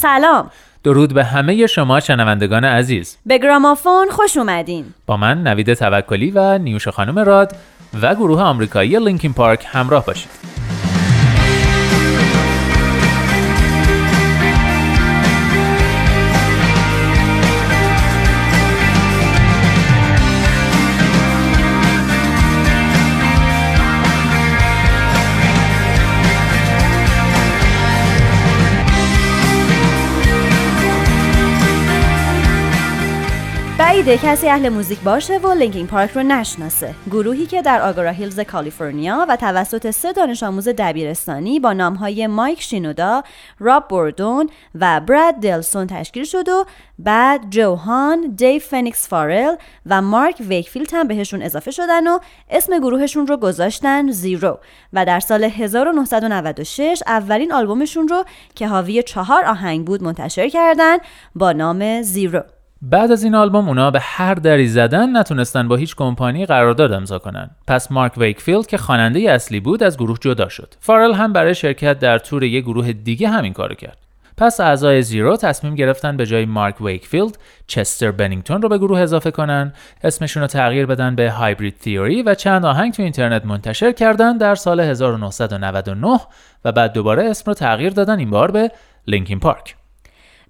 سلام. درود به همه شما شنوندگان عزیز. به گرامافون خوش اومدین. با من نوید توکلی و نیوش خانم راد و گروه آمریکایی لینکین پارک همراه باشید. بعیده کسی اهل موزیک باشه و Linkin Park رو نشناسه. گروهی که در آگورا هیلز کالیفرنیا و توسط سه دانش آموز دبیرستانی با نامهای مایک شینودا، راب بوردون و براد دلسون تشکیل شد و بعد جو هان، دیو فنیکس فارل و مارک ویکفیلد هم بهشون اضافه شدن و اسم گروهشون رو گذاشتن Xero. و در سال 1996 اولین آلبومشون رو که حاوی چهار آهنگ بود منتشر کردن با نام Xero. بعد از این آلبوم اونا به هر دری زدن نتونستن با هیچ کمپانی قرارداد امضا کنن. پس مارک ویکفیلد که خواننده اصلی بود از گروه جدا شد. فارل هم برای شرکت در تور یه گروه دیگه همین کارو کرد. پس اعضای Xero تصمیم گرفتن به جای مارک ویکفیلد چستر بنینگتون رو به گروه اضافه کنن اسمشون رو تغییر بدن به Hybrid Theory و چند آهنگ تو اینترنت منتشر کردن در سال 1999 و بعد دوباره اسم رو تغییر دادن این بار به لینکین پارک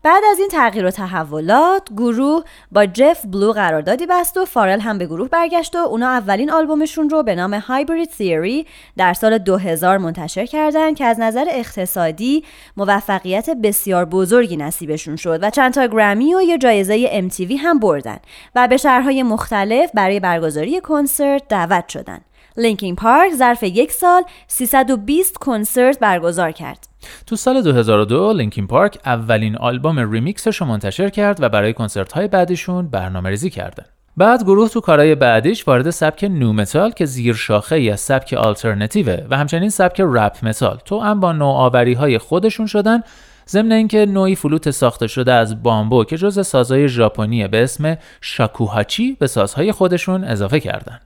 بعد از این تغییر و تحولات گروه با جف بلو قراردادی بست و فارل هم به گروه برگشت و اونا اولین آلبومشون رو به نام هایبرید تیوری در سال 2000 منتشر کردند که از نظر اقتصادی موفقیت بسیار بزرگی نصیبشون شد و چند تا گرمی و یه جایزه MTV هم بردن و به شهرهای مختلف برای برگزاری کنسرت دعوت شدند. Linkin Park ظرف یک سال 320 کنسرت برگزار کرد. تو سال 2002 Linkin Park اولین آلبوم ریمیکسش رو منتشر کرد و برای کنسرت های بعدیشون برنامه ریزی کردن. بعد گروه تو کارهای بعدیش وارد سبک nu metal که زیر شاخه ای سبک آلترنتیوه و همچنین سبک rap metal توأم با نوآوری های خودشون شدن ضمن اینکه نوعی فلوت ساخته شده از بامبو که جز سازهای ژاپنی به اسم شاکوهاچی به سازهای خودشون اضافه کردن.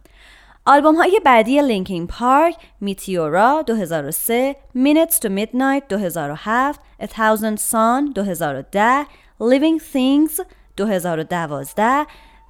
آلبوم های بعدی لینکین پارک میتیورا 2003 Minutes to Midnight 2007 A Thousand Sun 2010 Living Things 2012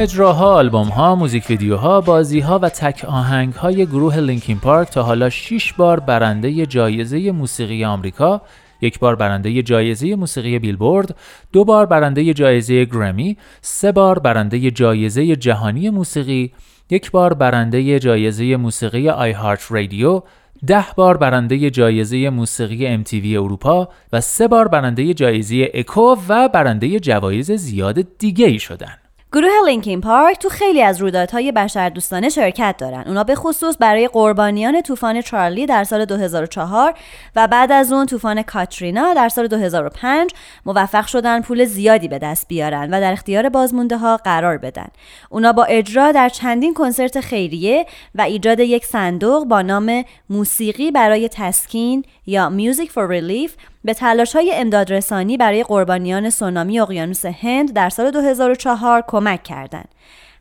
اجراها، آلبوم ها، موزیک ویدیوها، بازی ها و تک آهنگ های گروه لینکین پارک تا حالا 6 بار برنده جایزه موسیقی آمریکا، یک بار برنده جایزه موسیقی بیلبورد، دو بار برنده جایزه گرمی، سه بار برنده جایزه جهانی موسیقی، یک بار برنده جایزه موسیقی آی هارت رادیو، ده بار برنده جایزه موسیقی MTV اروپا و سه بار برنده جایزه اکو و برنده جوایز زیاد دیگه ای شدن. گروه لینکین پارک تو خیلی از رویدادهای بشردوستانه شرکت دارن. اونا به خصوص برای قربانیان طوفان چارلی در سال 2004 و بعد از اون طوفان کاترینا در سال 2005 موفق شدن پول زیادی به دست بیارن و در اختیار بازمونده ها قرار بدن. اونا با اجرا در چندین کنسرت خیریه و ایجاد یک صندوق با نام موسیقی برای تسکین یا Music for Relief به تلاش های امدادرسانی برای قربانیان سونامی اقیانوس هند در سال 2004 کمک کردند.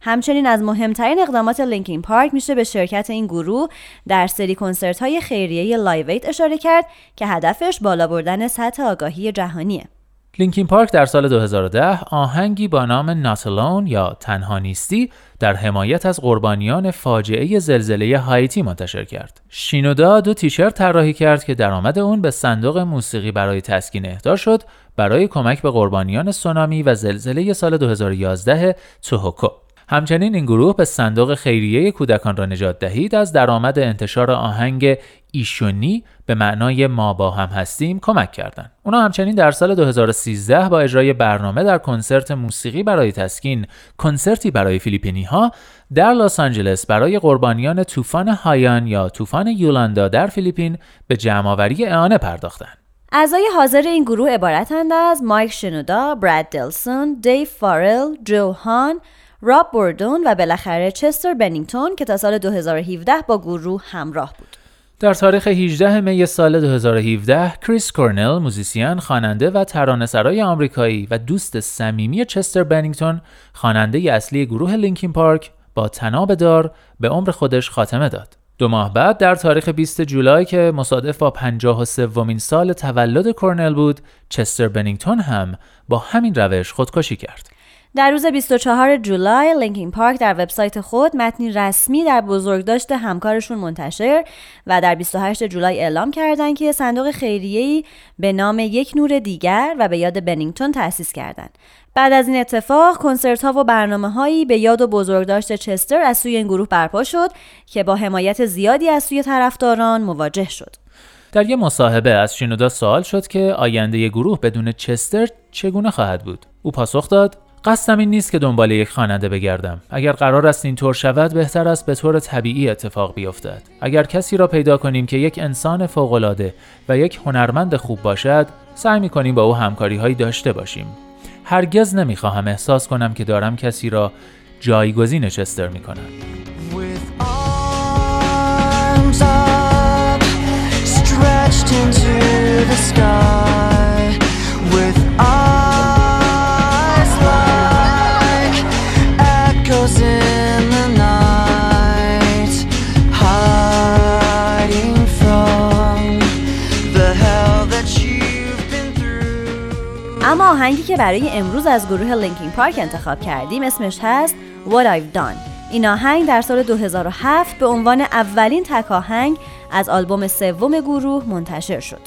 همچنین از مهمترین اقدامات Linkin Park میشه به شرکت این گروه در سری کنسرت های خیریه Live اشاره کرد که هدفش بالا بردن سطح آگاهی جهانیه. Linkin Park در سال 2010 آهنگی با نام Not Alone یا تنها نیستی در حمایت از قربانیان فاجعه زلزله هایتی منتشر کرد. شینودا دو تیشرت طراحی کرد که درآمد اون به صندوق موسیقی برای تسکین اهدا شد برای کمک به قربانیان سونامی و زلزله سال 2011 توهوکو. همچنین این گروه به صندوق خیریه کودکان را نجات دهید از درآمد انتشار آهنگ ایشونی به معنای ما با هم هستیم کمک کردند. اونا همچنین در سال 2013 با اجرای برنامه در کنسرت موسیقی برای تسکین کنسرتی برای فیلیپینی ها در لس آنجلس برای قربانیان طوفان هایان یا طوفان یولاندا در فیلیپین به جمعآوری اعانه پرداختند. اعضای حاضر این گروه عبارتند از مایک شنودا، براد دلسون، دیو فارل، جو هان، راب بوردون و بالاخره چستر بنینگتون که تا سال 2017 با گروه همراه بود. در تاریخ 18 می سال 2017 کریس کورنل موزیسین خواننده و ترانه‌سرای آمریکایی و دوست صمیمی چستر بنینگتون خواننده اصلی گروه Linkin Park با طناب دار به عمر خودش خاتمه داد. دو ماه بعد در تاریخ 20 جولای که مصادف با 53 ومین سال تولد کورنل بود، چستر بنینگتون هم با همین روش خودکشی کرد. در روز 24 جولای لینکین پارک در وبسایت خود متنی رسمی در بزرگداشت همکارشون منتشر و در 28 جولای اعلام کردند که صندوق خیریه‌ای به نام یک نور دیگر و به یاد بنینگتون تأسیس کردند. بعد از این اتفاق کنسرت ها و برنامه هایی به یاد و بزرگداشت چستر از سوی این گروه برپا شد که با حمایت زیادی از سوی طرفداران مواجه شد. در یک مصاحبه از شینودا سوال شد که آینده گروه بدون چستر چگونه خواهد بود. او پاسخ داد: قصدم این نیست که دنبال یک خواننده بگردم. اگر قرار است این طور شود بهتر است به طور طبیعی اتفاق بیفتد. اگر کسی را پیدا کنیم که یک انسان فوقالعاده و یک هنرمند خوب باشد سعی می کنیم با او همکاری هایی داشته باشیم. هرگز نمی‌خواهم احساس کنم که دارم کسی را جایگزین چستر می کنم اما آهنگی که برای امروز از گروه لینکین پارک انتخاب کردیم اسمش هست What I've Done. این آهنگ در سال 2007 به عنوان اولین تک آهنگ از آلبوم سوم گروه منتشر شد.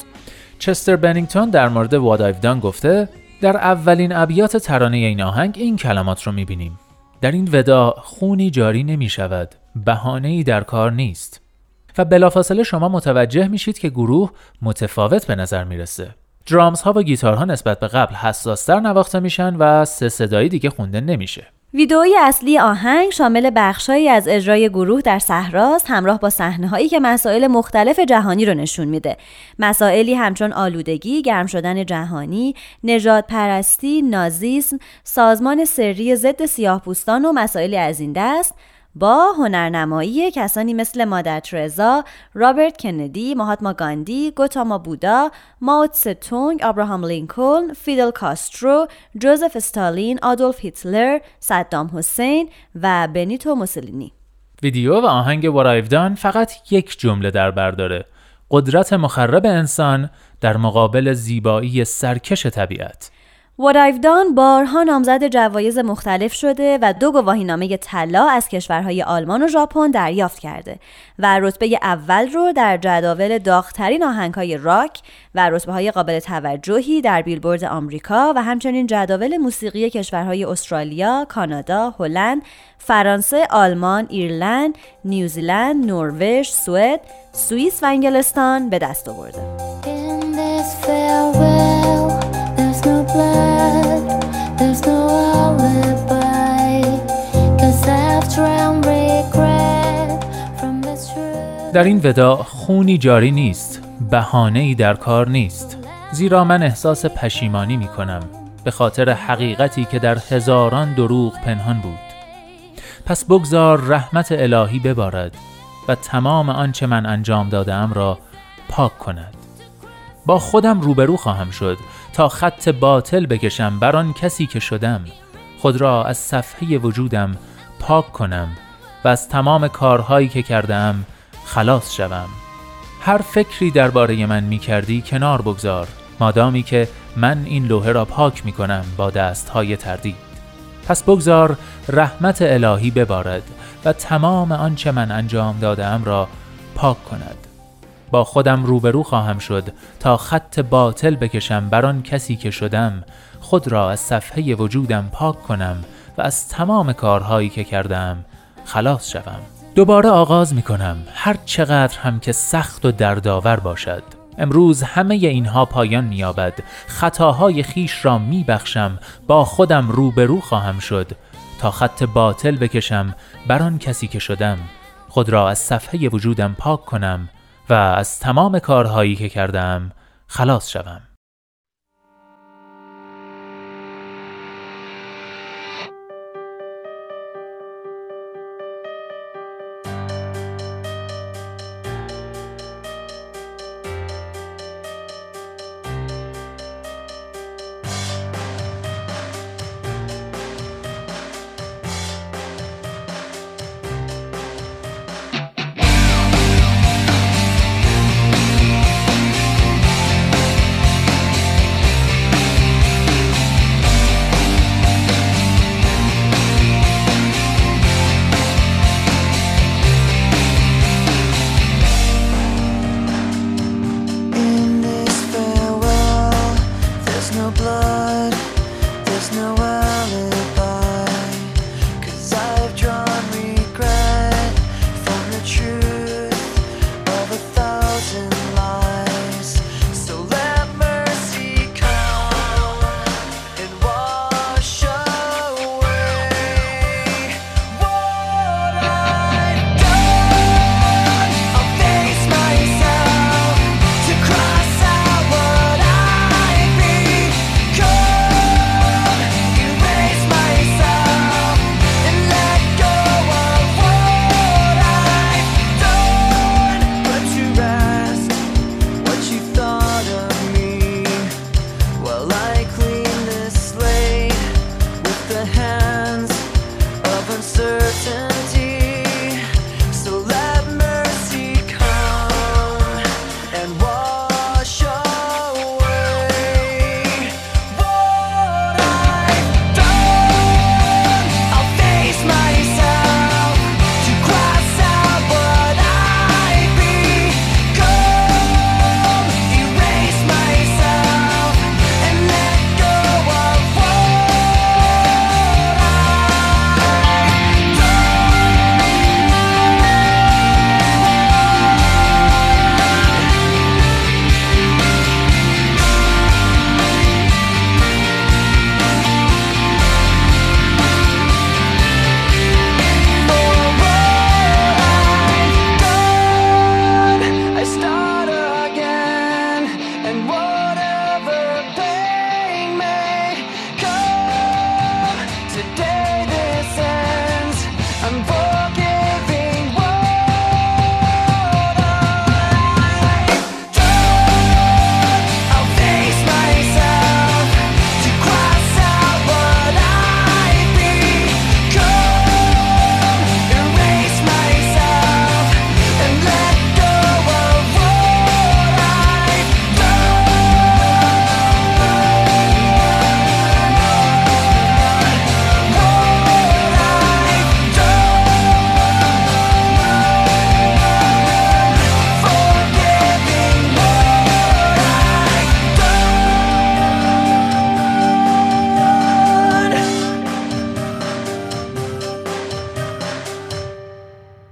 چستر بنینگتون در مورد What I've Done گفته در اولین ابیات ترانه این آهنگ این کلمات رو می‌بینیم. در این ودا خونی جاری نمی شود بهانه ای در کار نیست. و بلافاصله شما متوجه میشید که گروه متفاوت به نظر می‌رسه. درامز ها و گیتارها نسبت به قبل حساستر نواخته میشن و سه صدایی دیگه خونده نمیشه. ویدئوی اصلی آهنگ شامل بخشهایی از اجرای گروه در صحراست همراه با صحنه هایی که مسائل مختلف جهانی رو نشون میده. مسائلی همچون آلودگی، گرم شدن جهانی، نژادپرستی، نازیسم، سازمان سری ضد سیاهپوستان و مسائلی از این دست با هنرنمایی کسانی مثل مادر ترزا، رابرت کندی، مهاتما گاندی، گوتاما بودا، مائو تسه تونگ، ابراهام لینکلن، فیدل کاسترو، جوزف استالین، آدولف هیتلر، صدام حسین و بنیتو موسولینی. ویدیو و آهنگ ورایفدان فقط یک جمله در بر داره. قدرت مخرب انسان در مقابل زیبایی سرکش طبیعت. What I've Done بارها نامزد جوایز مختلف شده و دو گواهینامه طلا از کشورهای آلمان و ژاپن دریافت کرده و رتبه اول رو در جداول داغترین آهنگهای راک و رتبه های قابل توجهی در بیلبورد آمریکا و همچنین جداول موسیقی کشورهای استرالیا، کانادا، هلند، فرانسه، آلمان، ایرلند، نیوزیلند، نروژ، سوئد، سوئیس و انگلستان به دست آورده. در این ودا خونی جاری نیست. بهانه ای در کار نیست. زیرا من احساس پشیمانی می کنم به خاطر حقیقتی که در هزاران دروغ پنهان بود. پس بگذار رحمت الهی ببارد و تمام آنچه من انجام دادم را پاک کند. با خودم روبرو خواهم شد تا خط باطل بکشم بر آن کسی که شدم. خود را از صفحه وجودم پاک کنم و از تمام کارهایی که کردم خلاص شوم. هر فکری درباره من می کردی کنار بگذار مادامی که من این لوحه را پاک می کنم با دستهای تردید. پس بگذار رحمت الهی ببارد و تمام آنچه من انجام دادم را پاک کند. با خودم روبرو خواهم شد تا خط باطل بکشم بر آن کسی که شدم خود را از صفحه وجودم پاک کنم و از تمام کارهایی که کردم خلاص شوم. دوباره آغاز می کنم هر چقدر هم که سخت و دردآور باشد. امروز همه اینها پایان مییابد. خطاهای خیش را می بخشم با خودم روبرو خواهم شد. تا خط باطل بکشم بر آن کسی که شدم. خود را از صفحه وجودم پاک کنم. و از تمام کارهایی که کردم خلاص شوم.